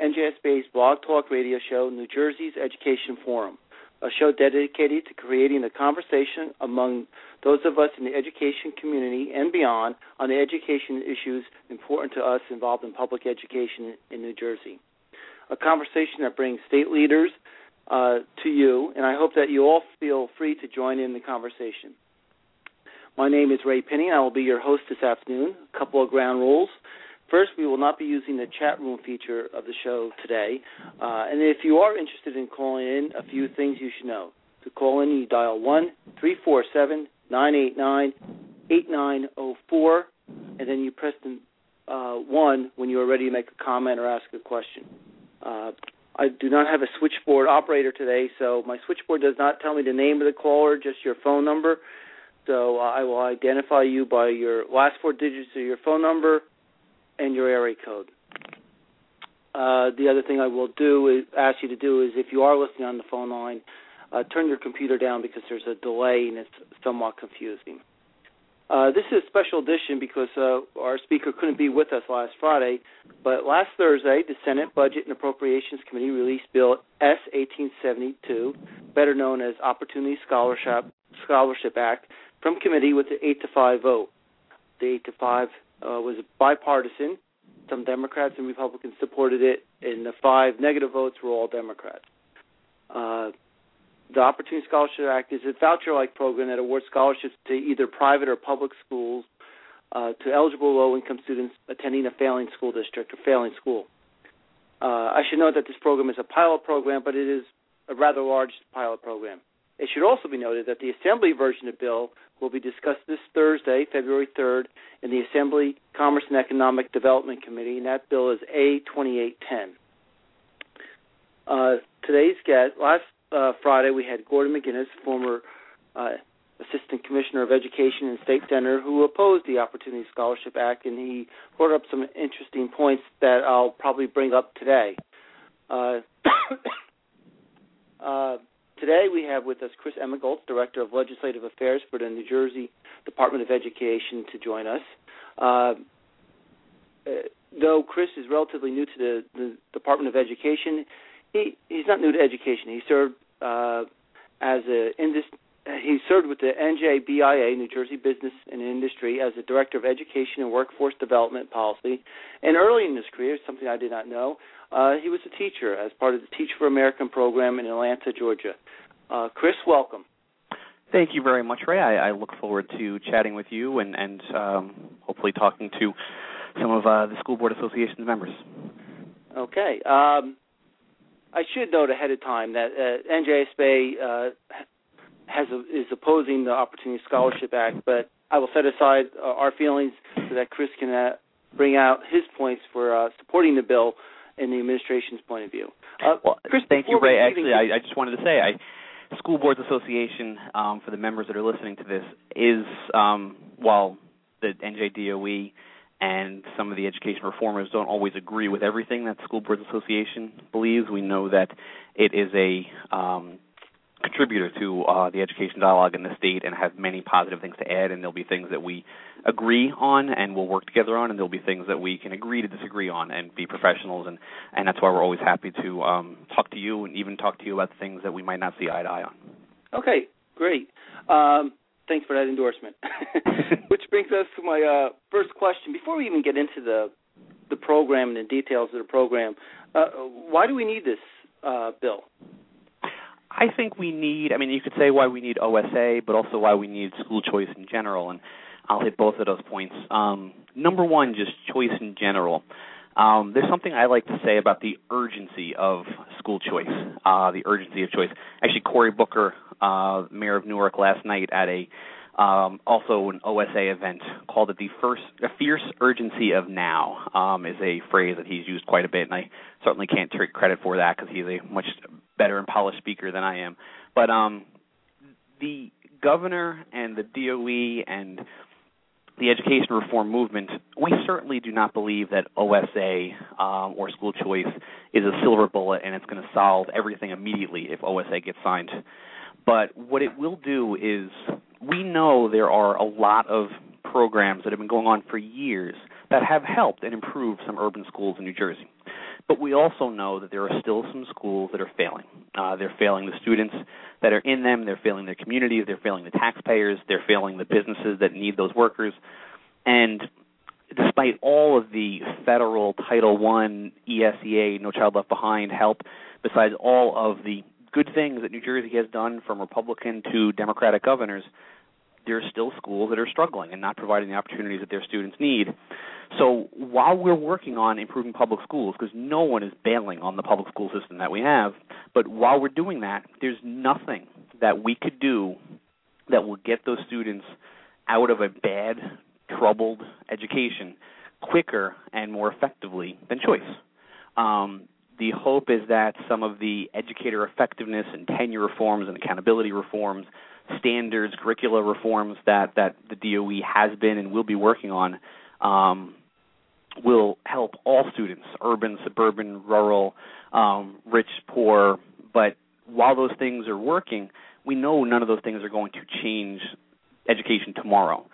NJSBA's Blog Talk Radio Show, New Jersey's Education Forum, a show dedicated to creating a conversation among those of us in the education community and beyond on the education issues important to us involved in public education in New Jersey. A conversation that brings state leaders uh, to you, and I hope that you all feel free to join in the conversation. My name is Ray Pinney. I will be your host this afternoon. A couple of ground rules. First, we will not be using the chat room feature of the show today. Uh, and if you are interested in calling in, a few things you should know. To call in, you dial 1 347 989 8904, and then you press the uh, 1 when you are ready to make a comment or ask a question. Uh, I do not have a switchboard operator today, so my switchboard does not tell me the name of the caller, just your phone number. So uh, I will identify you by your last four digits of your phone number and your area code. Uh, the other thing I will do is ask you to do is if you are listening on the phone line, uh, turn your computer down because there's a delay and it's somewhat confusing. Uh, this is a special edition because uh, our speaker couldn't be with us last Friday, but last Thursday, the Senate Budget and Appropriations Committee released Bill S 1872, better known as Opportunity Scholarship Scholarship Act, from committee with an eight to five vote. The eight to five uh, was bipartisan. Some Democrats and Republicans supported it, and the five negative votes were all Democrats. Uh, the Opportunity Scholarship Act is a voucher-like program that awards scholarships to either private or public schools uh, to eligible low-income students attending a failing school district or failing school. Uh, I should note that this program is a pilot program, but it is a rather large pilot program. It should also be noted that the Assembly version of the bill will be discussed this Thursday, February 3rd, in the Assembly Commerce and Economic Development Committee, and that bill is A2810. Uh, today's guest, last uh, Friday, we had Gordon MacInnes, former uh, Assistant Commissioner of Education and State Senator, who opposed the Opportunity Scholarship Act, and he brought up some interesting points that I'll probably bring up today. Today we have with us Chris Emigholz, Director of Legislative Affairs for the New Jersey Department of Education, to join us. Uh, uh though Chris is relatively new to the, the Department of Education, he he's not new to education. He served uh, as a indus- he served with the NJBIA, New Jersey Business and Industry, as the director of education and workforce development policy. And early in his career, something I did not know, uh, he was a teacher as part of the Teach for American program in Atlanta, Georgia. Uh, Chris, welcome. Thank you very much, Ray. I, I look forward to chatting with you and, and um, hopefully talking to some of uh, the School Board Association's members. Okay. Um, I should note ahead of time that uh, NJSBA uh, has a, is opposing the Opportunity Scholarship Act, but I will set aside uh, our feelings so that Chris can uh, bring out his points for uh, supporting the bill in the administration's point of view. Uh, well, Chris, thank you, Ray. Actually, I, I, just wanted to say, I, School Boards Association, um, for the members that are listening to this, is um, while the NJDOE and some of the education reformers don't always agree with everything that School Boards Association believes. We know that it is a um, contributor to uh, the education dialogue in the state and have many positive things to add. And there'll be things that we agree on and we'll work together on, and there'll be things that we can agree to disagree on and be professionals. And and that's why we're always happy to um, talk to you and even talk to you about things that we might not see eye to eye on. Okay, great. Um, thanks for that endorsement. Which brings us to my uh, first question. Before we even get into the the program and the details of the program, uh, why do we need this uh, bill? I think we need. I mean, you could say why we need OSA, but also why we need school choice in general, and I'll hit both of those points. Um, number one, just choice in general. Um, there's something I like to say about the urgency of school choice, uh, the urgency of choice. Actually, Cory Booker, uh, mayor of Newark, last night at a um, also an OSA event called it the first a fierce urgency of now um, is a phrase that he's used quite a bit, and I certainly can't take credit for that because he's a much better and polished speaker than I am. But um, the governor and the DOE and the education reform movement, we certainly do not believe that OSA um, or school choice is a silver bullet and it's going to solve everything immediately if OSA gets signed. But what it will do is we know there are a lot of programs that have been going on for years that have helped and improved some urban schools in New Jersey. But we also know that there are still some schools that are failing. Uh, they're failing the students that are in them, they're failing their communities, they're failing the taxpayers, they're failing the businesses that need those workers. And despite all of the federal Title I, ESEA, No Child Left Behind help, besides all of the good things that New Jersey has done from Republican to Democratic governors, there are still schools that are struggling and not providing the opportunities that their students need. So while we're working on improving public schools, because no one is bailing on the public school system that we have, but while we're doing that, there's nothing that we could do that will get those students out of a bad, troubled education quicker and more effectively than choice. Um, the hope is that some of the educator effectiveness and tenure reforms and accountability reforms, standards, curricula reforms that that the DOE has been and will be working on um, will help all students, urban, suburban, rural, um, rich, poor. But while those things are working, we know none of those things are going to change education tomorrow.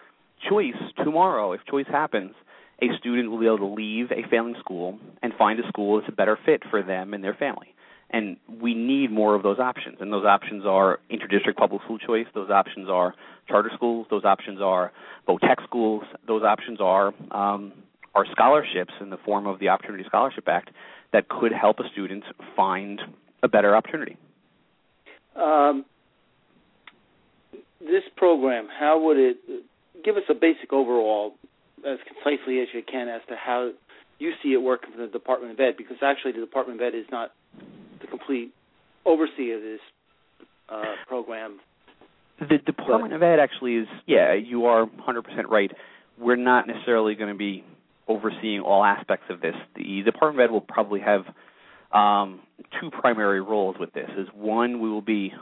Choice tomorrow, if choice happens, a student will be able to leave a failing school and find a school that's a better fit for them and their family. And we need more of those options. And those options are interdistrict public school choice. Those options are charter schools. Those options are vo-tech schools. Those options are um, are scholarships in the form of the Opportunity Scholarship Act that could help a student find a better opportunity. Um, this program, how would it give us a basic overall as concisely as you can as to how you see it working for the Department of Ed, because actually the Department of Ed is not the complete overseer of this uh, program. The Department but, of Ed actually is, yeah, you are 100% right. We're not necessarily going to be overseeing all aspects of this. The Department of Ed will probably have um, two primary roles with this. Is one, we will be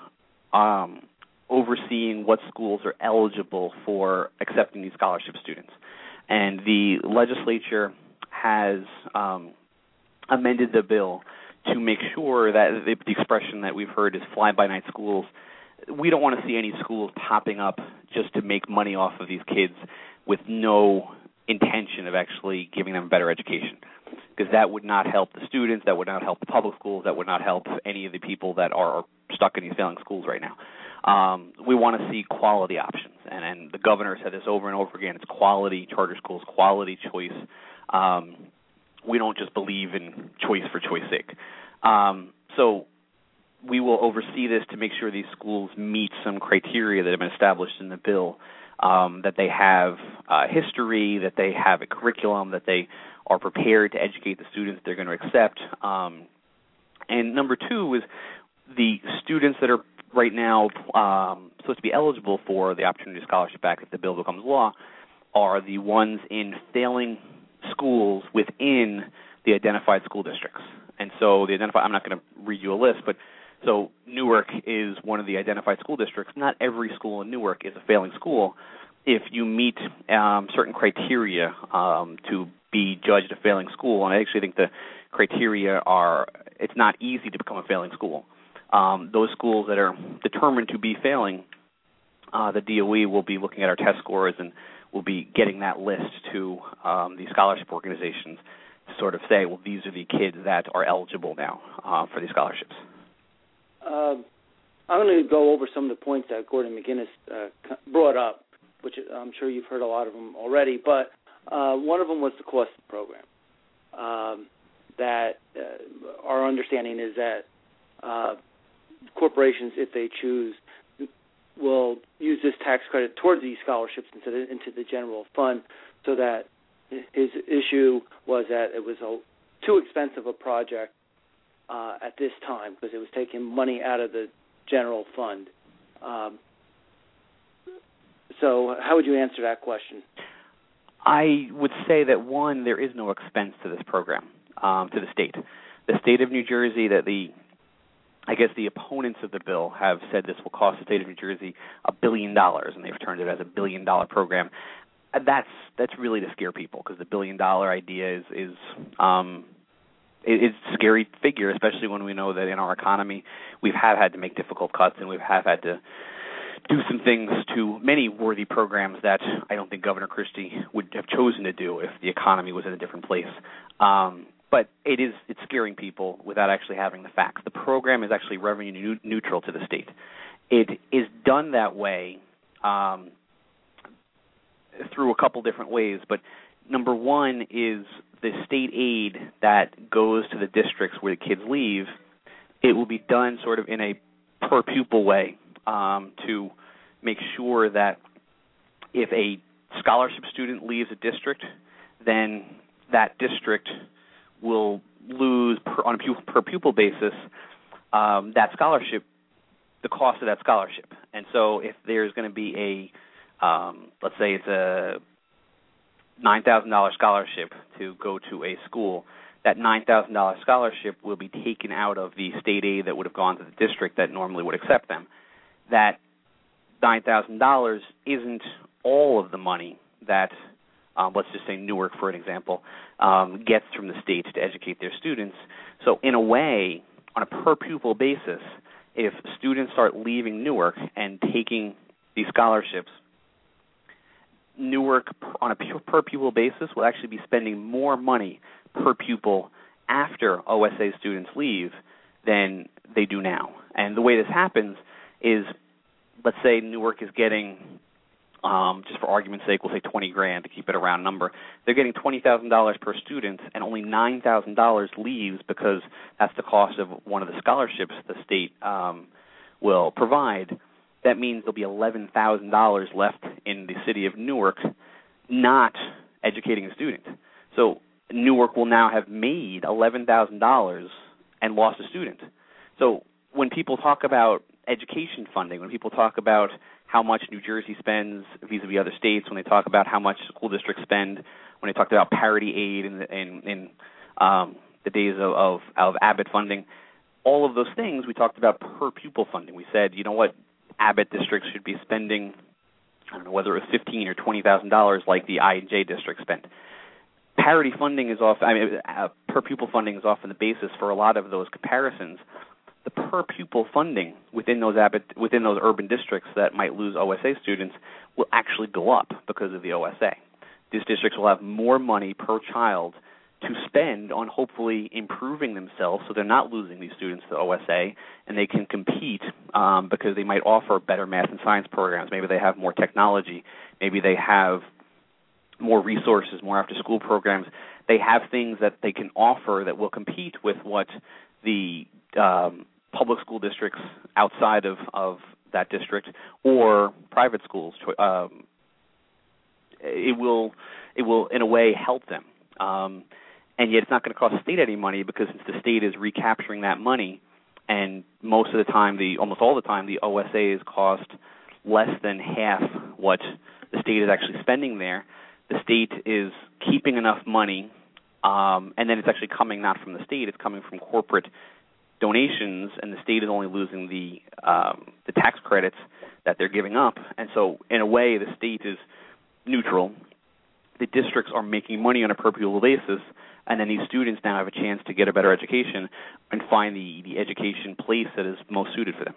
um, overseeing what schools are eligible for accepting these scholarship students and the legislature has um, amended the bill to make sure that the, the expression that we've heard is fly-by-night schools. We don't want to see any schools popping up just to make money off of these kids with no intention of actually giving them a better education because that would not help the students, that would not help the public schools, that would not help any of the people that are stuck in these failing schools right now. Um, we want to see quality options, and, and the governor said this over and over again. It's quality charter schools, quality choice. Um, we don't just believe in choice for choice sake. Um, so we will oversee this to make sure these schools meet some criteria that have been established in the bill. Um, that they have uh, history, that they have a curriculum, that they are prepared to educate the students they're going to accept. Um, and number two is the students that are right now um, supposed to be eligible for the Opportunity Scholarship Act if the bill becomes law are the ones in failing schools within the identified school districts. And so the identified, I'm not going to read you a list, but so Newark is one of the identified school districts. Not every school in Newark is a failing school. If you meet um, certain criteria um, to be judged a failing school, and I actually think the criteria are, it's not easy to become a failing school um, those schools that are determined to be failing, uh, the DOE will be looking at our test scores and will be getting that list to um, the scholarship organizations to sort of say, well, these are the kids that are eligible now uh, for these scholarships. Uh, I'm going to go over some of the points that Gordon MacInnes uh, brought up, which I'm sure you've heard a lot of them already. But uh, one of them was the cost of the program. Um, that uh, our understanding is that uh, corporations, if they choose, will use this tax credit towards these scholarships instead into the general fund, so that his issue was that it was a too expensive a project uh, at this time because it was taking money out of the general fund. Um, so, how would you answer that question? I would say that one, there is no expense to this program um, to the state. The state of New Jersey, that the I guess the opponents of the bill have said this will cost the state of New Jersey a billion dollars, and they've turned it as a billion dollar program. That's that's really to scare people because the billion dollar idea is is um, it's a scary figure, especially when we know that in our economy we have had to make difficult cuts and we have had to do some things to many worthy programs that I don't think Governor Christie would have chosen to do if the economy was in a different place. Um, but it is it's scaring people without actually having the facts. The program is actually revenue neutral to the state. It is done that way um, through a couple different ways, but number one is the state aid that goes to the districts where the kids leave. It will be done sort of in a per pupil way um, to make sure that if a scholarship student leaves a district, then that district will lose per, on a pupil, per pupil basis um, that scholarship, the cost of that scholarship. And so, if there's going to be a, um, let's say it's a nine thousand dollar scholarship to go to a school, that nine thousand dollar scholarship will be taken out of the state aid that would have gone to the district that normally would accept them. That nine thousand dollars isn't all of the money that um, let's just say Newark, for an example, um, gets from the state to educate their students. So, in a way, on a per pupil basis, if students start leaving Newark and taking these scholarships, Newark, on a per pupil basis, will actually be spending more money per pupil after OSA students leave than they do now. And the way this happens is, let's say Newark is getting um, just for argument's sake, we'll say 20 grand to keep it a round number. They're getting $20,000 per student, and only $9,000 leaves because that's the cost of one of the scholarships the state um, will provide. That means there'll be $11,000 left in the city of Newark not educating a student. So Newark will now have made $11,000 and lost a student. So when people talk about education funding, when people talk about how much New Jersey spends vis-a-vis other states, when they talk about how much school districts spend, when they talked about parity aid in, in, in um, the days of, of, of Abbott funding, all of those things we talked about per pupil funding. We said, you know what, Abbott districts should be spending, I don't know whether it was fifteen or twenty thousand dollars like the I and J district spent. Parity funding is often, I mean, uh, per pupil funding is often the basis for a lot of those comparisons the per pupil funding within those within those urban districts that might lose OSA students will actually go up because of the OSA. These districts will have more money per child to spend on hopefully improving themselves so they're not losing these students to OSA and they can compete um, because they might offer better math and science programs. Maybe they have more technology. Maybe they have more resources, more after school programs. They have things that they can offer that will compete with what the um, public school districts outside of, of that district or private schools. Um, it will it will in a way help them, um, and yet it's not going to cost the state any money because since the state is recapturing that money, and most of the time, the almost all the time, the OSAs cost less than half what the state is actually spending there. The state is keeping enough money, um, and then it's actually coming not from the state; it's coming from corporate donations, and the state is only losing the um, the tax credits that they're giving up. And so, in a way, the state is neutral. The districts are making money on a per pupil basis, and then these students now have a chance to get a better education and find the the education place that is most suited for them.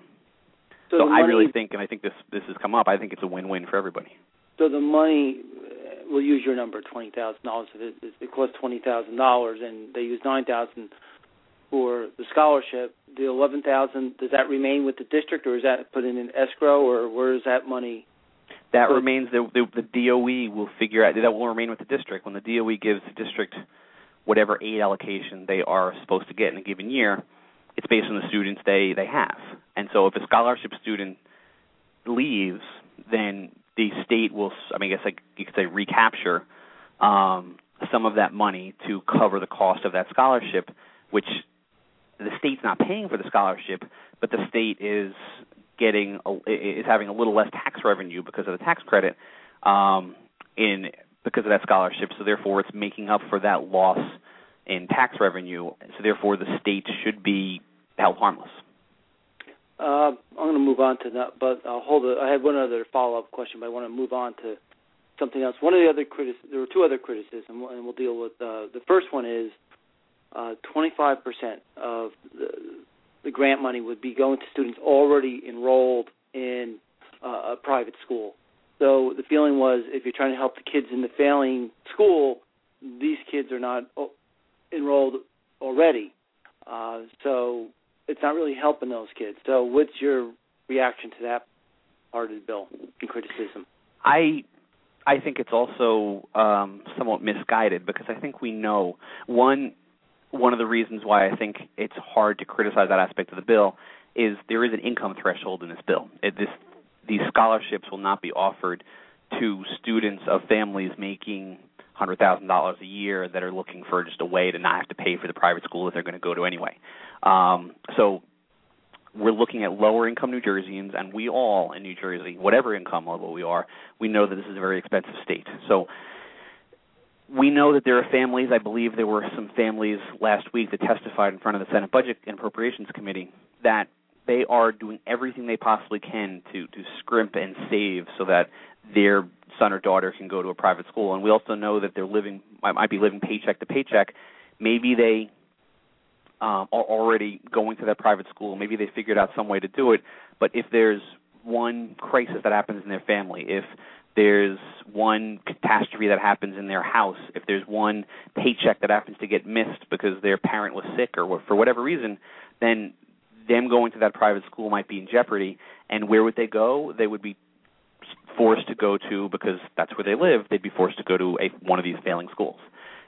So, so the I money, really think, and I think this this has come up. I think it's a win-win for everybody. So the money, we'll use your number, twenty thousand dollars. It, it costs twenty thousand dollars, and they use nine thousand for the scholarship, the eleven thousand does that remain with the district, or is that put in an escrow, or where is that money? That put? remains the, the the DOE will figure out that will remain with the district when the DOE gives the district whatever aid allocation they are supposed to get in a given year. It's based on the students they they have, and so if a scholarship student leaves, then the state will, I mean, I guess like you could say recapture um, some of that money to cover the cost of that scholarship, which the state's not paying for the scholarship, but the state is getting a, is having a little less tax revenue because of the tax credit um, in because of that scholarship. So therefore, it's making up for that loss in tax revenue. So therefore, the state should be held harmless. Uh, I'm going to move on to that, but I'll hold it. I have one other follow-up question, but I want to move on to something else. One of the other there were two other criticisms, and we'll deal with. Uh, the first one is uh, 25% of the, the grant money would be going to students already enrolled in uh, a private school. So the feeling was, if you're trying to help the kids in the failing school, these kids are not enrolled already. Uh, so it's not really helping those kids. So what's your reaction to that part of the bill and criticism? I I think it's also um, somewhat misguided because I think we know one one of the reasons why I think it's hard to criticize that aspect of the bill is there is an income threshold in this bill. It, this these scholarships will not be offered to students of families making hundred thousand dollars a year that are looking for just a way to not have to pay for the private school that they're going to go to anyway. Um, so we're looking at lower income New Jerseyans, and we all in New Jersey, whatever income level we are, we know that this is a very expensive state. So we know that there are families. I believe there were some families last week that testified in front of the Senate Budget and Appropriations Committee that they are doing everything they possibly can to to scrimp and save so that their son or daughter can go to a private school. And we also know that they're living might be living paycheck to paycheck. Maybe they um, are already going to that private school. Maybe they figured out some way to do it. But if there's one crisis that happens in their family, if there's one catastrophe that happens in their house, if there's one paycheck that happens to get missed because their parent was sick or for whatever reason, then them going to that private school might be in jeopardy. And where would they go? They would be forced to go to because that's where they live. They'd be forced to go to a, one of these failing schools.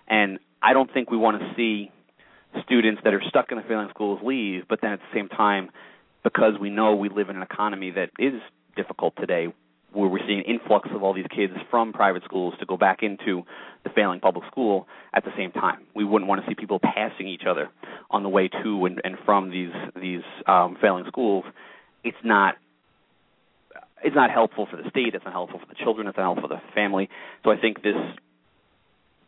And I don't think we want to see students that are stuck in the failing schools leave, but then at the same time, because we know we live in an economy that is difficult today, where we're seeing influx of all these kids from private schools to go back into the failing public school at the same time. We wouldn't want to see people passing each other on the way to and, and from these these um, failing schools. It's not it's not helpful for the state. It's not helpful for the children. It's not helpful for the family. So I think this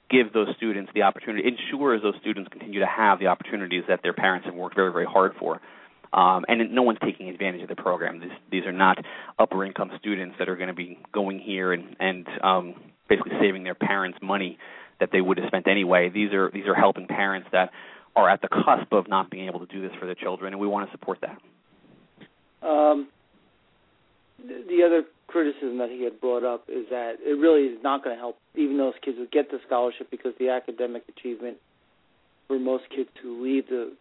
gives those students the opportunity, ensures those students continue to have the opportunities that their parents have worked very, very hard for. Um, and no one's taking advantage of the program. These, these are not upper income students that are going to be going here and, and um, basically saving their parents money that they would have spent anyway. These are these are helping parents that are at the cusp of not being able to do this for their children, and we want to support that. Um, the other criticism that he had brought up is that it really is not going to help even those kids who get the scholarship because the academic achievement for most kids who leave to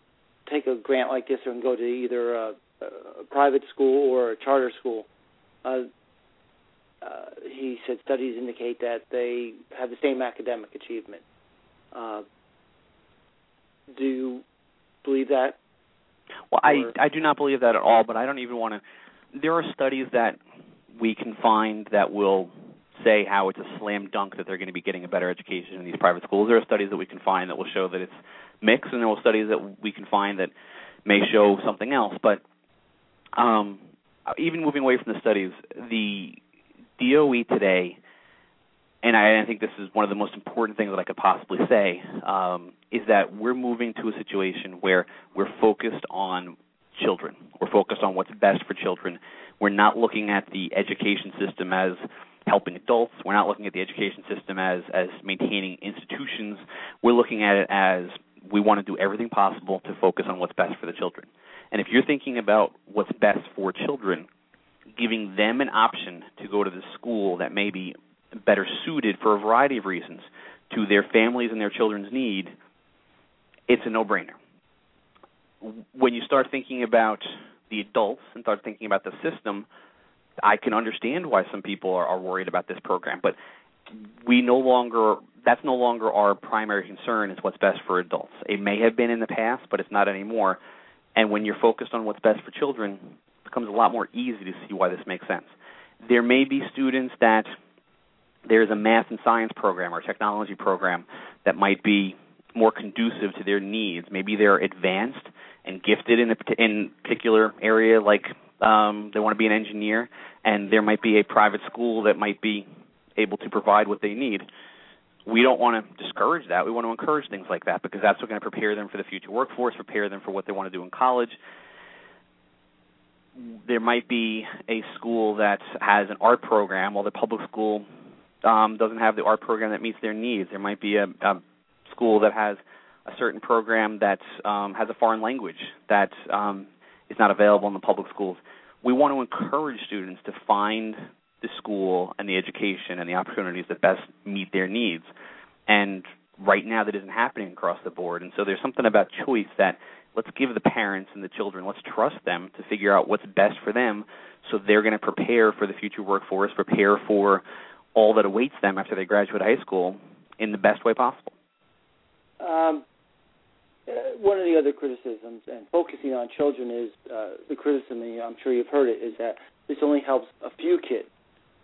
take a grant like this and go to either a, a private school or a charter school. Uh, uh, he said studies indicate that they have the same academic achievement. Uh, do you believe that? Well, or? I I do not believe that at all. But I don't even want to there are studies that we can find that will say how it's a slam dunk that they're going to be getting a better education in these private schools. There are studies that we can find that will show that it's mixed, and there are studies that we can find that may show something else. But um, even moving away from the studies, the DOE today, and I, I think this is one of the most important things that I could possibly say, um, is that we're moving to a situation where we're focused on children. We're focused on what's best for children. We're not looking at the education system as helping adults. We're not looking at the education system as as maintaining institutions. We're looking at it as we want to do everything possible to focus on what's best for the children. And if you're thinking about what's best for children, giving them an option to go to the school that may be better suited for a variety of reasons to their families and their children's need, it's a no-brainer when you start thinking about the adults and start thinking about the system, I can understand why some people are, are worried about this program. But we no longer that's no longer our primary concern is what's best for adults. It may have been in the past, but it's not anymore. And when you're focused on what's best for children, it becomes a lot more easy to see why this makes sense. There may be students that there's a math and science program or technology program that might be more conducive to their needs. Maybe they're advanced and gifted in a in particular area, like um, they want to be an engineer, and there might be a private school that might be able to provide what they need. We don't want to discourage that. We want to encourage things like that because that's what's going to prepare them for the future workforce, prepare them for what they want to do in college. There might be a school that has an art program, while the public school um, doesn't have the art program that meets their needs. There might be a, a school that has a certain program that um, has a foreign language that um, is not available in the public schools. We want to encourage students to find the school and the education and the opportunities that best meet their needs. And right now, that isn't happening across the board. And so there's something about choice that let's give the parents and the children, let's trust them to figure out what's best for them so they're going to prepare for the future workforce, prepare for all that awaits them after they graduate high school in the best way possible. Um, uh, one of the other criticisms, and focusing on children, is uh, the criticism. I'm sure you've heard it. Is that this only helps a few kids,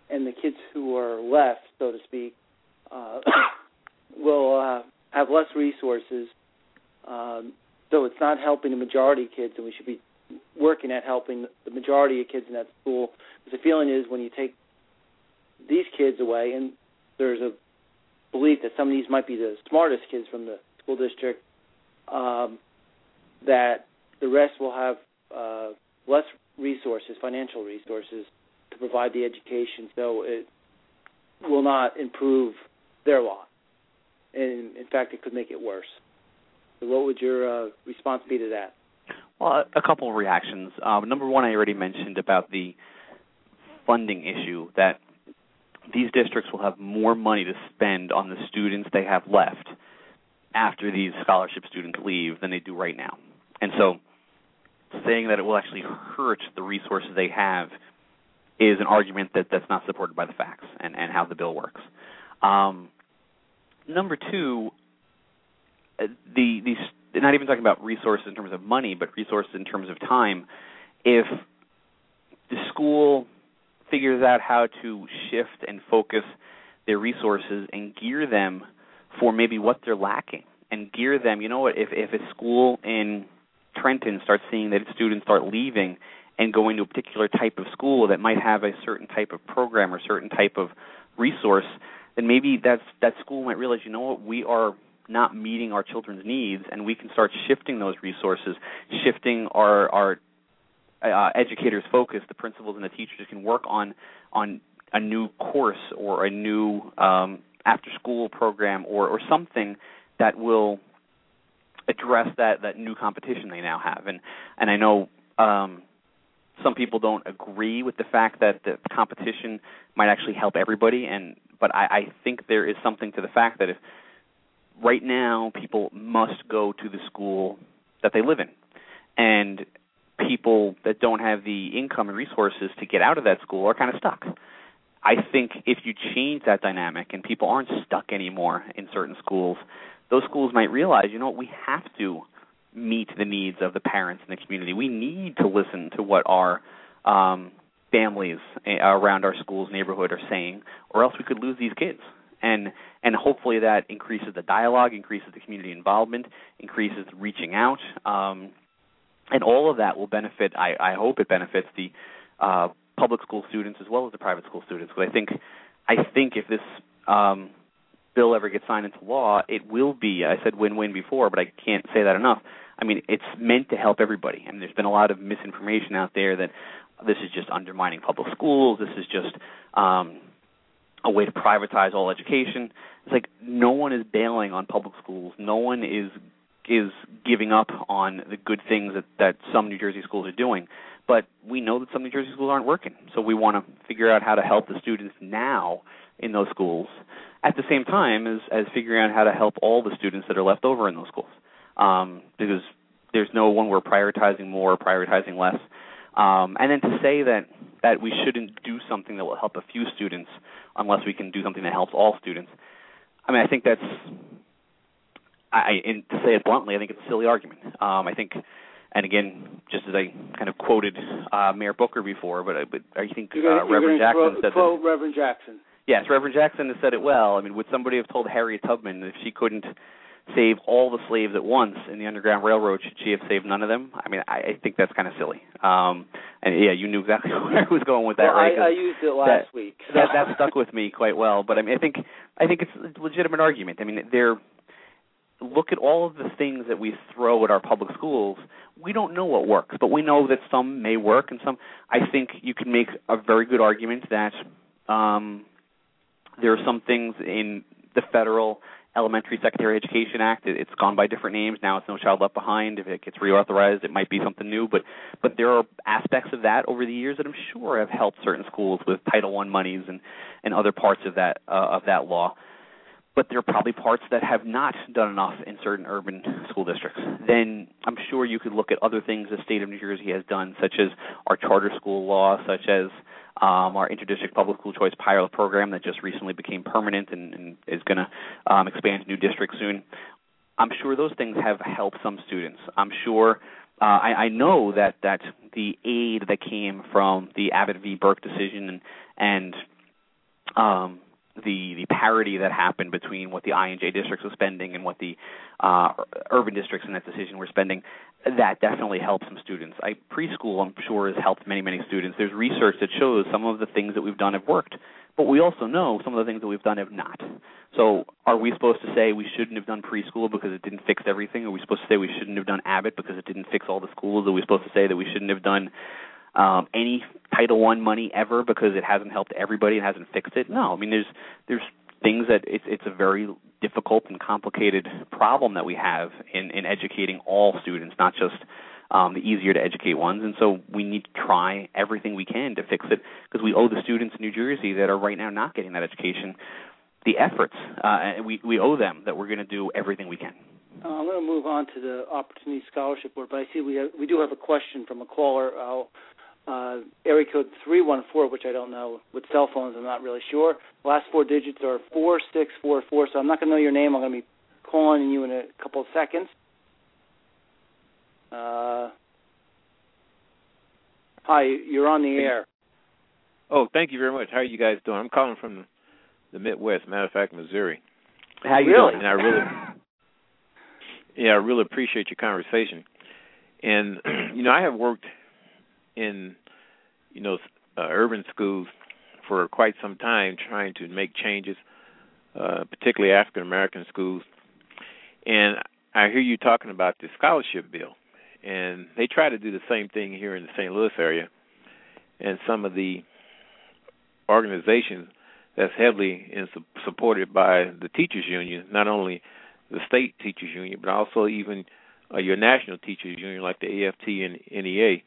and the kids who are left, so to speak, uh, will uh, have less resources. Um, so it's not helping the majority of kids, and we should be working at helping the majority of kids in that school. Because the feeling is when you take these kids away, and there's a belief that some of these might be the smartest kids from the school district, um, that the rest will have uh, less resources, financial resources, to provide the education. So it will not improve their lot. And in fact, it could make it worse. So what would your uh, response be to that? Well, a couple of reactions. Um, number one, I already mentioned about the funding issue that these districts will have more money to spend on the students they have left after these scholarship students leave than they do right now. And so saying that it will actually hurt the resources they have is an argument that that's not supported by the facts and, and how the bill works. Um, number two, uh, the these not even talking about resources in terms of money, but resources in terms of time. If the school figures out how to shift and focus their resources and gear them for maybe what they're lacking and gear them. You know what? If if a school in Trenton starts seeing that its students start leaving and going to a particular type of school that might have a certain type of program or certain type of resource, then maybe that's that school might realize, you know what, we are not meeting our children's needs, and we can start shifting those resources, shifting our our uh, educators' focus. The principals and the teachers can work on on a new course or a new um, after school program or or something that will address that that new competition they now have. And and I know um, some people don't agree with the fact that the competition might actually help everybody. And but I, I think there is something to the fact that if right now people must go to the school that they live in, and people that don't have the income and resources to get out of that school are kind of stuck. I think if you change that dynamic and people aren't stuck anymore in certain schools, those schools might realize, you know what, we have to meet the needs of the parents in the community. We need to listen to what our um, families eh, around our school's neighborhood are saying, or else we could lose these kids. And and hopefully that increases the dialogue, increases the community involvement, increases reaching out, um, and all of that will benefit. I, I hope it benefits the uh, public school students as well as the private school students. Because I think I think if this um, bill ever gets signed into law, it will be. I said win-win before, but I can't say that enough. I mean, it's meant to help everybody, I and there's been a lot of misinformation out there that this is just undermining public schools. This is just um, a way to privatize all education. It's like no one is bailing on public schools. No one is is giving up on the good things that that some New Jersey schools are doing. But we know that some New Jersey schools aren't working, so we want to figure out how to help the students now in those schools at the same time as as figuring out how to help all the students that are left over in those schools um, because there's no one we're prioritizing more or prioritizing less. Um, and then to say that that we shouldn't do something that will help a few students unless we can do something that helps all students i mean i think that's i and to say it bluntly i think it's a silly argument. Um, i think and again, just as I kind of quoted uh, Mayor Booker before, but, but I think uh, Reverend Jackson quote, said quote Reverend Jackson. Yes, Reverend Jackson has said it well. I mean, would somebody have told Harriet Tubman if she couldn't save all the slaves at once in the Underground Railroad, should she have saved none of them? I mean, I, I think that's kind of silly. Um, and yeah, you knew exactly where I was going with that, well, right? I, I used it last that, week. that that stuck with me quite well. But I mean, I think I think it's a legitimate argument. I mean, they're look at all of the things that we throw at our public schools. We don't know what works, but we know that some may work, and some. I think you can make a very good argument that um, there are some things in the federal Elementary Secondary Education Act. It, has gone by different names now. It's No Child Left Behind. If it gets reauthorized, it might be something new. But but there are aspects of that over the years that I'm sure have helped certain schools with Title I monies and and other parts of that uh, of that law but there are probably parts that have not done enough in certain urban school districts. Then I'm sure you could look at other things the state of New Jersey has done, such as our charter school law, such as um, our interdistrict public school choice pilot program that just recently became permanent and, and is going to um, expand to new districts soon. I'm sure those things have helped some students. I'm sure uh, I, I know that that the aid that came from the Abbott v. Burke decision and and um, the the parity that happened between what the I and J districts were spending and what the uh, urban districts in that decision were spending, that definitely helps some students. I preschool, I'm sure, has helped many many students. There's research that shows some of the things that we've done have worked, but we also know some of the things that we've done have not. So, are we supposed to say we shouldn't have done preschool because it didn't fix everything? Are we supposed to say we shouldn't have done Abbott because it didn't fix all the schools? Are we supposed to say that we shouldn't have done um, any Title One money ever because it hasn't helped everybody and hasn't fixed it. No, I mean there's there's things that it's it's a very difficult and complicated problem that we have in in educating all students, not just um, the easier to educate ones. And so we need to try everything we can to fix it because we owe the students in New Jersey that are right now not getting that education the efforts. Uh, we we owe them that we're going to do everything we can. Uh, I'm going to move on to the Opportunity Scholarship Board, but I see we have, we do have a question from a caller. I'll uh, area code 314, which I don't know. With cell phones, I'm not really sure. Last four digits are 4644, so I'm not going to know your name. I'm going to be calling you in a couple of seconds. Uh, hi, you're on the air. Oh, thank you very much. How are you guys doing? I'm calling from the Midwest, matter of fact, Missouri. How you really? doing? And I really, yeah, I really appreciate your conversation. And you know, I have worked in you know uh, urban schools for quite some time trying to make changes, uh, particularly African American schools. And I hear you talking about the scholarship bill, and they try to do the same thing here in the St. Louis area, and some of the organizations that's heavily in, supported by the teachers union, not only the state teachers union, but also even uh, your national teachers union like the AFT and NEA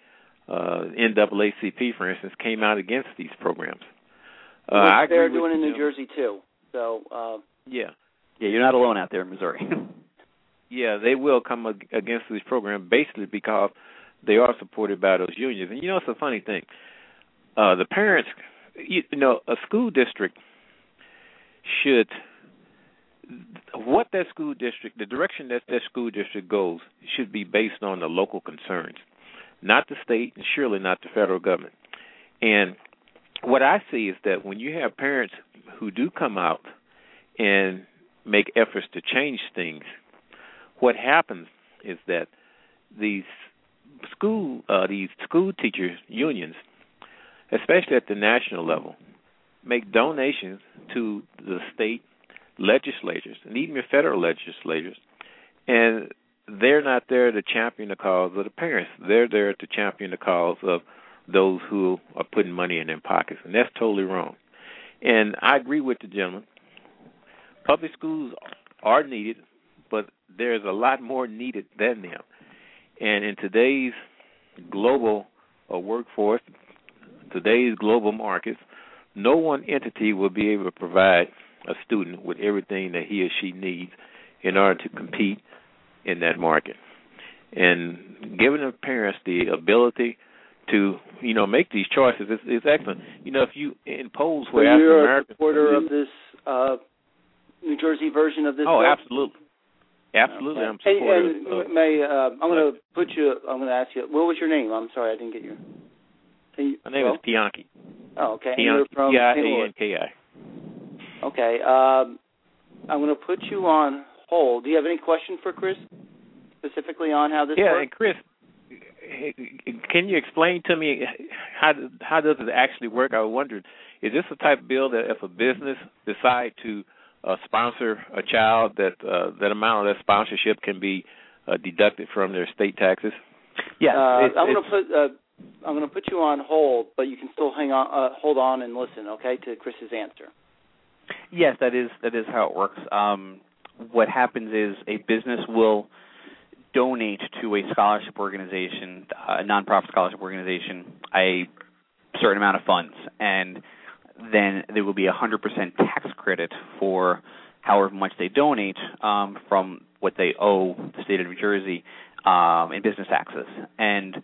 uh, NAACP, for instance, came out against these programs. Uh, I they're doing in New Jersey too. So uh, yeah, yeah, you're not alone out there in Missouri. yeah, they will come ag- against these programs basically because they are supported by those unions. And you know, it's a funny thing. Uh, the parents, you, you know, a school district should what that school district, the direction that that school district goes, should be based on the local concerns not the state, and surely not the federal government. And what I see is that when you have parents who do come out and make efforts to change things, what happens is that these school uh, these school teachers unions, especially at the national level, make donations to the state legislatures and even the federal legislatures, and they're not there to champion the cause of the parents. They're there to champion the cause of those who are putting money in their pockets, and that's totally wrong. And I agree with the gentleman. Public schools are needed, but there's a lot more needed than them. And in today's global uh, workforce, today's global markets, no one entity will be able to provide a student with everything that he or she needs in order to compete in that market. And giving the parents the ability to, you know, make these choices is, is excellent. You know, if you impose where so you're African a supporter of this uh, New Jersey version of this. Oh, bill? absolutely. Absolutely, okay. I'm supportive. And, and May uh, I'm going to put you. I'm going to ask you. What was your name? I'm sorry, I didn't get your. You, My name well? is Pianki. Oh, okay. P I A N K I. Okay. Um, I'm going to put you on hold. Do you have any question for Chris specifically on how this yeah, works? and Chris, can you explain to me how how does it actually work? I wondered, is this the type of bill that if a business decide to uh, sponsor a child, that uh, that amount of that sponsorship can be uh, deducted from their state taxes? Yes, uh, it's, I'm going to put uh, I'm going to put you on hold, but you can still hang on, uh, hold on, and listen, okay, to Chris's answer. Yes, that is that is how it works. Um, what happens is a business will donate to a scholarship organization, a nonprofit scholarship organization, a certain amount of funds, and then there will be a 100% tax credit for however much they donate um, from what they owe the state of New Jersey um, in business taxes. And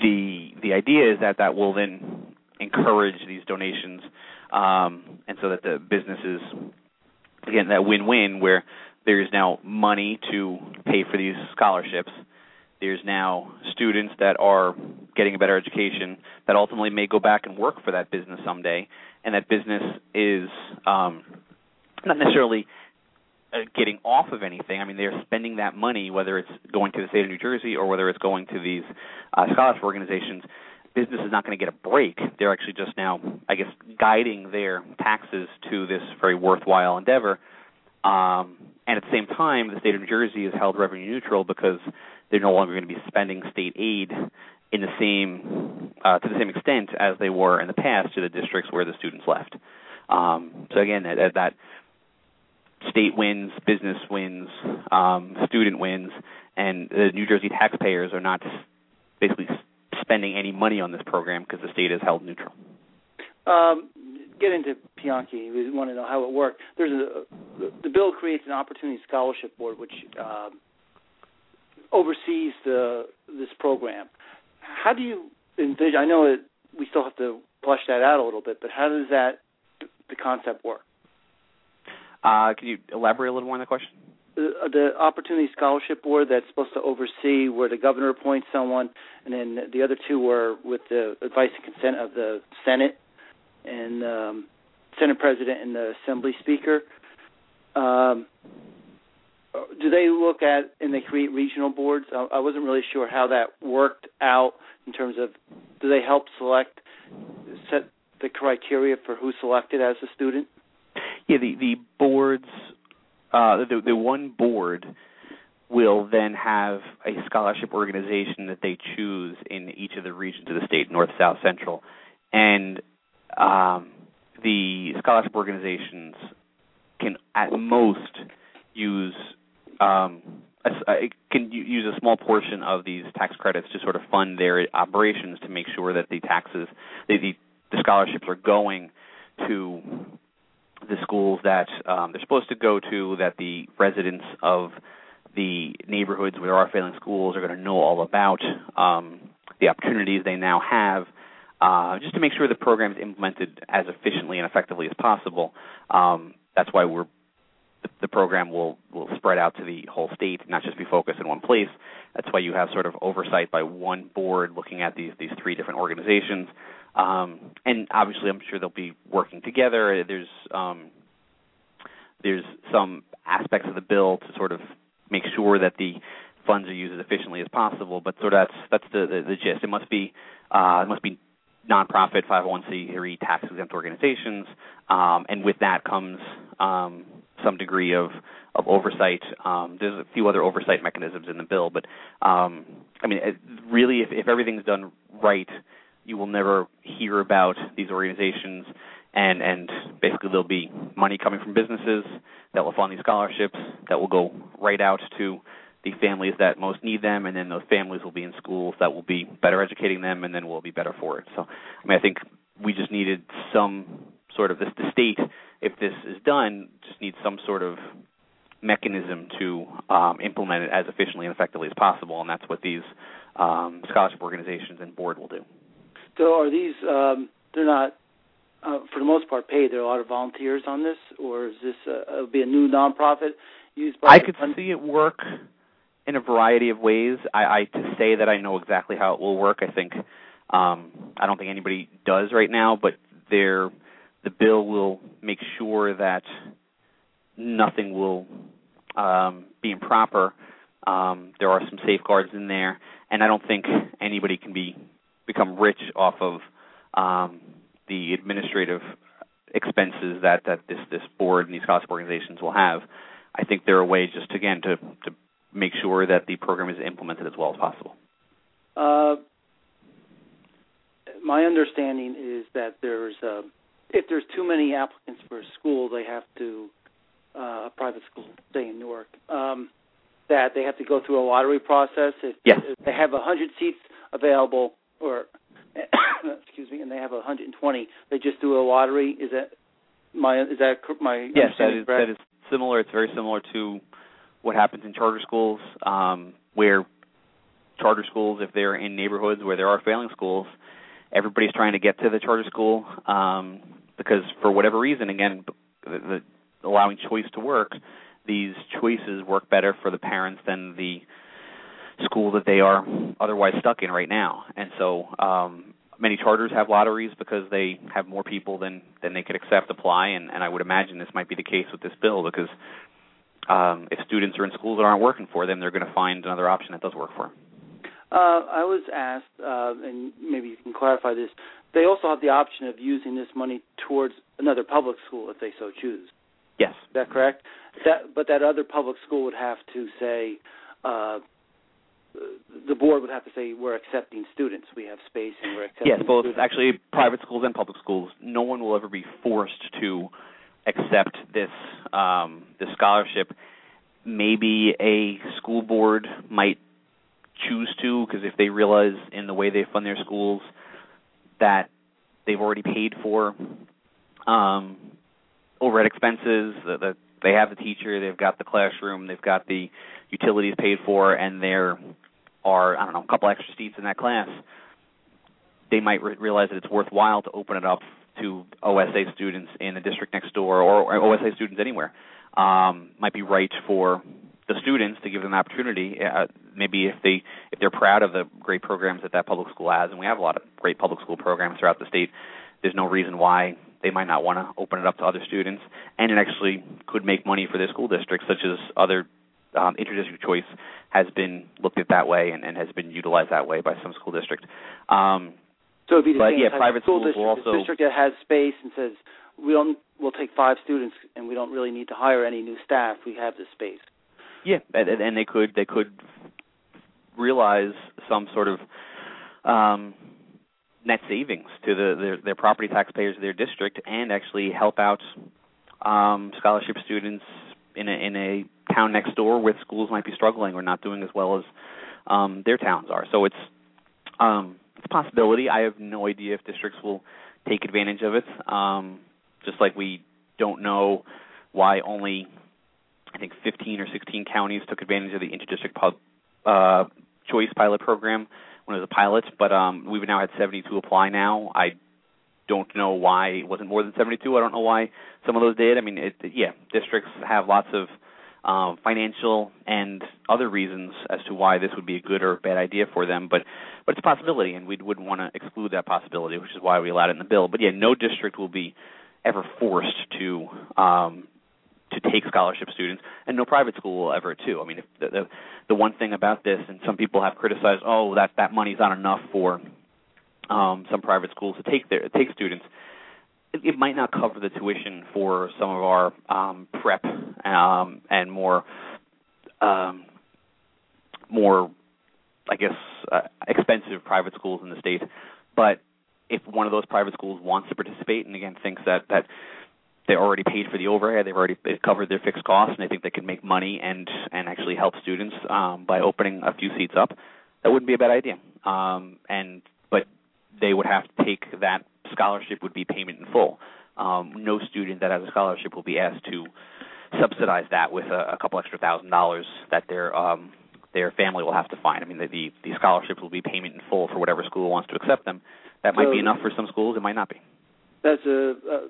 the the idea is that that will then encourage these donations, um, and so that the businesses again that win-win where there is now money to pay for these scholarships. There's now students that are getting a better education that ultimately may go back and work for that business someday, and that business is um, not necessarily uh, getting off of anything. I mean, they're spending that money, whether it's going to the state of New Jersey or whether it's going to these uh, scholarship organizations. Business is not going to get a break. They're actually just now, I guess, guiding their taxes to this very worthwhile endeavor. Um, and at the same time, the state of New Jersey is held revenue neutral because they're no longer going to be spending state aid in the same uh, to the same extent as they were in the past to the districts where the students left. Um, so again, that, that state wins, business wins, um, student wins, and the New Jersey taxpayers are not basically spending any money on this program because the state is held neutral. Um, get into Pianki. We want to know how it worked. There's a the bill creates an opportunity scholarship board which um, oversees the this program. How do you envision? I know it, we still have to flesh that out a little bit, but how does that the concept work? Uh, can you elaborate a little more on the question? The, the Opportunity Scholarship Board that's supposed to oversee where the governor appoints someone, and then the other two were with the advice and consent of the Senate and um, Senate President and the Assembly Speaker. Um, do they look at and they create regional boards? I, I wasn't really sure how that worked out in terms of do they help select set the criteria for who's selected as a student? Yeah, the the boards, uh, the the one board will then have a scholarship organization that they choose in each of the regions of the state, north, south, central, and um, the scholarship organizations can at most use um, a, can use a small portion of these tax credits to sort of fund their operations to make sure that the taxes, the, the scholarships are going to the schools that um, they're supposed to go to, that the residents of the neighborhoods where there are failing schools are going to know all about um, the opportunities they now have, uh, just to make sure the program is implemented as efficiently and effectively as possible. Um, that's why we're the program will will spread out to the whole state, not just be focused in one place. That's why you have sort of oversight by one board looking at these these three different organizations. Um, and obviously, I'm sure they'll be working together. There's um, there's some aspects of the bill to sort of make sure that the funds are used as efficiently as possible. But sort of that's that's the the, the gist. It must be uh, it must be nonprofit 501c3 tax exempt organizations, um, and with that comes um, some degree of of oversight. Um, there's a few other oversight mechanisms in the bill, but um, I mean, it, really, if, if everything's done right, you will never hear about these organizations, and and basically there'll be money coming from businesses that will fund these scholarships that will go right out to the families that most need them, and then those families will be in schools that will be better educating them, and then we'll be better for it. So, I mean, I think we just needed some sort of this the state if this is done, just needs some sort of mechanism to um, implement it as efficiently and effectively as possible, and that's what these um, scholarship organizations and board will do. So, are these? Um, they're not, uh, for the most part, paid. There are a lot of volunteers on this, or is this uh, be a new nonprofit used by? I could see it work in a variety of ways. I, I to say that I know exactly how it will work. I think um, I don't think anybody does right now, but they're the bill will make sure that nothing will um, be improper. Um, there are some safeguards in there, and I don't think anybody can be become rich off of um, the administrative expenses that that this this board and these scholarship organizations will have. I think there are ways just again to to make sure that the program is implemented as well as possible. Uh, my understanding is that there's uh, if there's too many applicants for a school, they have to uh, a private school, say in Newark, um, that they have to go through a lottery process. If, yes. if they have 100 seats available, or excuse me, and they have 120, they just do a lottery. Is that my is that my yes? That is correct? that is similar. It's very similar to what happens in charter schools, um, where charter schools, if they're in neighborhoods where there are failing schools, everybody's trying to get to the charter school um, because for whatever reason, again, the, the allowing choice to work, these choices work better for the parents than the school that they are otherwise stuck in right now. And so um many charters have lotteries because they have more people than than they could accept apply and and I would imagine this might be the case with this bill because um if students are in schools that aren't working for them, they're going to find another option that does work for them. Uh, I was asked, uh, and maybe you can clarify this. They also have the option of using this money towards another public school if they so choose. Yes. Is that correct? That, but that other public school would have to say, uh, the board would have to say, we're accepting students. We have space and we're accepting Yes, both students. actually private schools and public schools. No one will ever be forced to accept this um, this scholarship. Maybe a school board might choose to because if they realize in the way they fund their schools that they've already paid for um, overhead expenses, that the, they have the teacher, they've got the classroom, they've got the utilities paid for, and there are I don't know a couple extra seats in that class. They might re- realize that it's worthwhile to open it up to OSA students in the district next door or, or OSA students anywhere. Um, might be right for the students to give them an opportunity. Uh, maybe if they if they're proud of the great programs that that public school has, and we have a lot of great public school programs throughout the state. There's no reason why they might not want to open it up to other students, and it actually could make money for their school district, such as other um, interdistrict choice has been looked at that way and, and has been utilized that way by some school districts. Um, so it'd be the but same yeah, private school district, will also district that has space and says we don't we'll take five students and we don't really need to hire any new staff. We have the space. Yeah, and, and they could they could realize some sort of um, net savings to the their, their property taxpayers of their district, and actually help out um, scholarship students in a in a town next door where schools might be struggling or not doing as well as um, their towns are. So it's um, it's a possibility. I have no idea if districts will take advantage of it. Um, just like we don't know why only I think 15 or 16 counties took advantage of the interdistrict pub, uh, choice pilot program when it was a pilot, but um, we've now had 72 apply now. I don't know why it wasn't more than 72. I don't know why some of those did. I mean, it, yeah, districts have lots of um, financial and other reasons as to why this would be a good or bad idea for them, but but it's a possibility, and we wouldn't want to exclude that possibility, which is why we allowed it in the bill. But yeah, no district will be ever forced to um, to take scholarship students, and no private school will ever too. I mean, if the, the the one thing about this, and some people have criticized, oh, that that money's not enough for um, some private schools to take their take students. It, it might not cover the tuition for some of our um, prep um, and more um, more, I guess, uh, expensive private schools in the state. But if one of those private schools wants to participate, and again thinks that that they already paid for the overhead, they've already they've covered their fixed costs, and they think they can make money and and actually help students um, by opening a few seats up, that wouldn't be a bad idea. Um, and but they would have to take that scholarship would be payment in full. Um, no student that has a scholarship will be asked to subsidize that with a, a couple extra thousand dollars that their um, their family will have to find. I mean, the, the the scholarships will be payment in full for whatever school wants to accept them. That might So- be enough for some schools. It might not be. That's a, a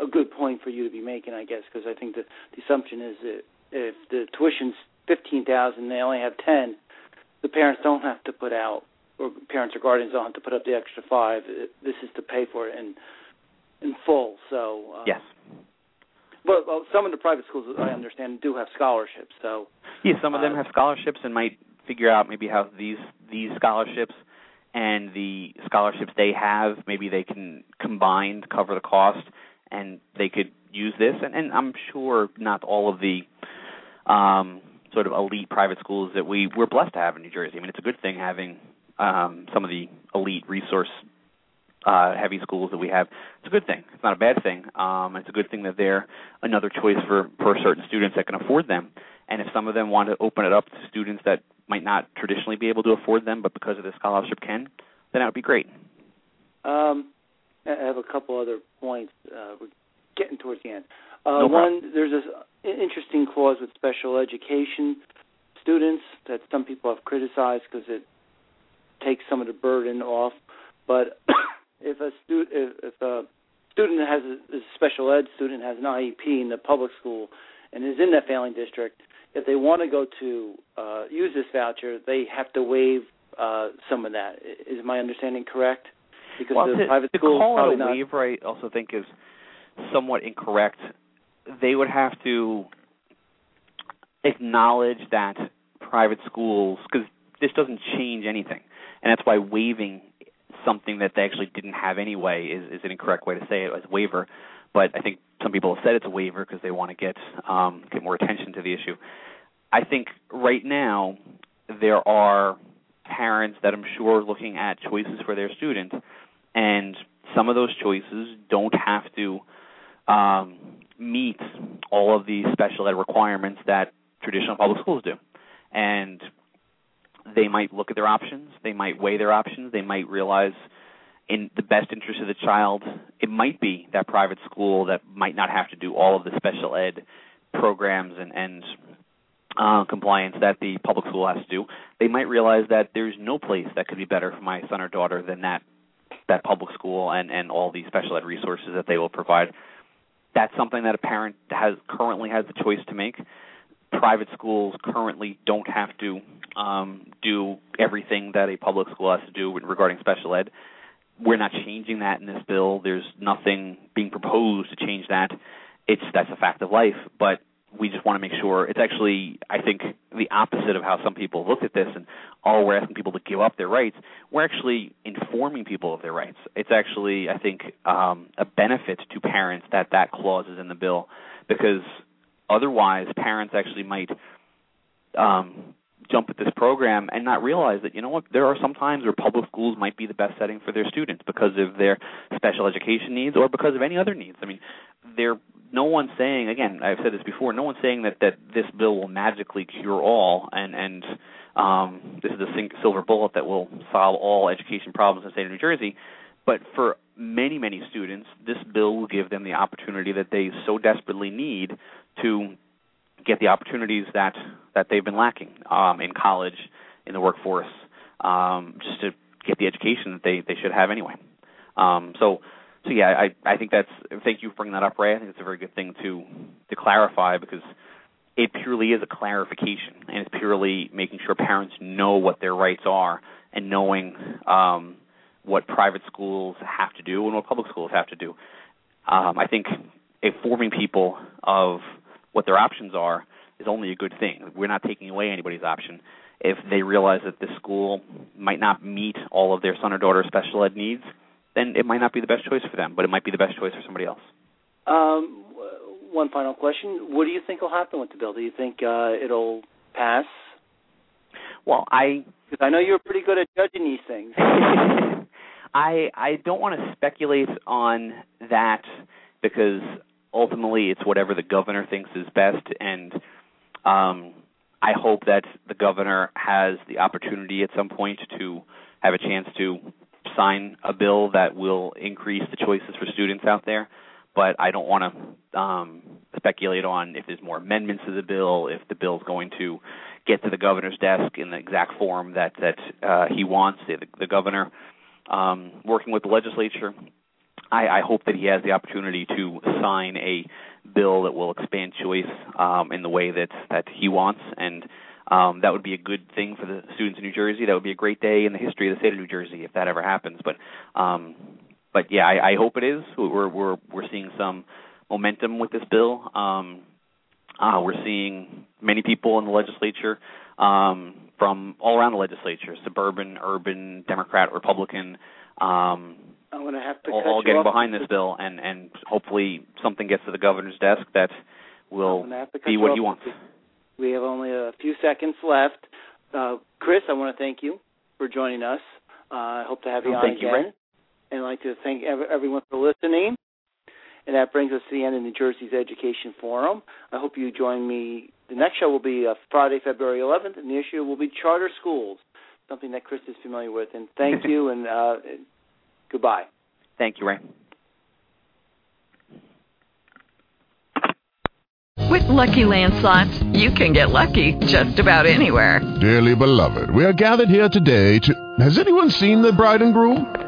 a good point for you to be making, I guess, because I think the, the assumption is that if the tuition's fifteen thousand, they only have ten. The parents don't have to put out, or parents or guardians don't have to put up the extra five. This is to pay for it, in in full. So uh, yes. But well, some of the private schools, I understand, do have scholarships. So yeah, some of them have scholarships and might figure out maybe how these these scholarships and the scholarships they have, maybe they can combine to cover the cost, and they could use this. And, and I'm sure not all of the um, sort of elite private schools that we we're blessed to have in New Jersey. I mean, it's a good thing having um, some of the elite resource uh, heavy schools that we have. It's a good thing. It's not a bad thing. Um, it's a good thing that they're another choice for for certain students that can afford them. And if some of them want to open it up to students that might not traditionally be able to afford them, but because of the scholarship can, then that would be great. Um, I have a couple other points. Uh, we're getting towards the end. Uh, no one, there's this interesting clause with special education students that some people have criticized because it takes some of the burden off. But if a student if, if a student has a, a special ed student has an IEP in the public school and is in that failing district, if they want to go to uh, use this voucher, they have to waive uh, some of that. Is my understanding correct? Because well, the to, private to call it a not... waiver, I also think is somewhat incorrect. They would have to acknowledge that private schools, because this doesn't change anything, and that's why waiving something that they actually didn't have anyway is, is an incorrect way to say it as waiver. But I think some people have said it's a waiver because they want to get um, get more attention to the issue. I think right now there are parents that I'm sure are looking at choices for their student, and some of those choices don't have to um, meet all of the special ed requirements that traditional public schools do. And they might look at their options, they might weigh their options, they might realize in the best interest of the child, it might be that private school that might not have to do all of the special ed programs and, and uh, compliance that the public school has to do. They might realize that there's no place that could be better for my son or daughter than that that public school and and all the special ed resources that they will provide. That's something that a parent has currently has the choice to make. Private schools currently don't have to um, do everything that a public school has to do regarding special ed. We're not changing that in this bill. There's nothing being proposed to change that. It's that's a fact of life. But we just want to make sure it's actually I think the opposite of how some people look at this and oh we're asking people to give up their rights. We're actually informing people of their rights. It's actually I think um, a benefit to parents that that clause is in the bill because otherwise parents actually might um, jump at this program and not realize that you know what there are some times where public schools might be the best setting for their students because of their special education needs or because of any other needs. I mean, there no one's saying again i've said this before no one's saying that that this bill will magically cure all and and um this is the silver bullet that will solve all education problems in the state of new jersey but for many many students this bill will give them the opportunity that they so desperately need to get the opportunities that that they've been lacking um in college in the workforce um just to get the education that they they should have anyway um so so yeah, I I think that's thank you for bringing that up, Ray. I think it's a very good thing to to clarify because it purely is a clarification and it's purely making sure parents know what their rights are and knowing um, what private schools have to do and what public schools have to do. Um, I think informing people of what their options are is only a good thing. We're not taking away anybody's option. If they realize that this school might not meet all of their son or daughter's special ed needs, then it might not be the best choice for them, but it might be the best choice for somebody else. Um, one final question: What do you think will happen with the bill? Do you think uh, it'll pass? Well, I because I know you're pretty good at judging these things. I I don't want to speculate on that because ultimately it's whatever the governor thinks is best, and um, I hope that the governor has the opportunity at some point to have a chance to sign a bill that will increase the choices for students out there. But I don't want to um, speculate on if there's more amendments to the bill, if the bill is going to get to the governor's desk in the exact form that that uh, he wants. The, the governor, um, working with the legislature, I, I hope that he has the opportunity to sign a bill that will expand choice um, in the way that that he wants and um, that would be a good thing for the students in New Jersey. That would be a great day in the history of the state of New Jersey if that ever happens. But um, but yeah, I, I hope it is. We're we're we're seeing some momentum with this bill. Um, uh, we're seeing many people in the legislature um, from all around the legislature, suburban, urban, Democrat, Republican. Um, I'm going to have to all, all getting behind this bill, and and hopefully something gets to the governor's desk that will be what he wants. We have only a few seconds left. Uh, Chris, I want to thank you for joining us. Uh, I hope to have you oh, on thank again. You, Ray. And I'd like to thank everyone for listening. And that brings us to the end of New Jersey's Education Forum. I hope you join me. The next show will be uh, Friday, February 11th, and the issue will be charter schools, something that Chris is familiar with. And thank you, and uh, goodbye. Thank you, Ray. With Lucky Land slots, you can get lucky just about anywhere. Dearly beloved, we are gathered here today to. Has anyone seen the bride and groom?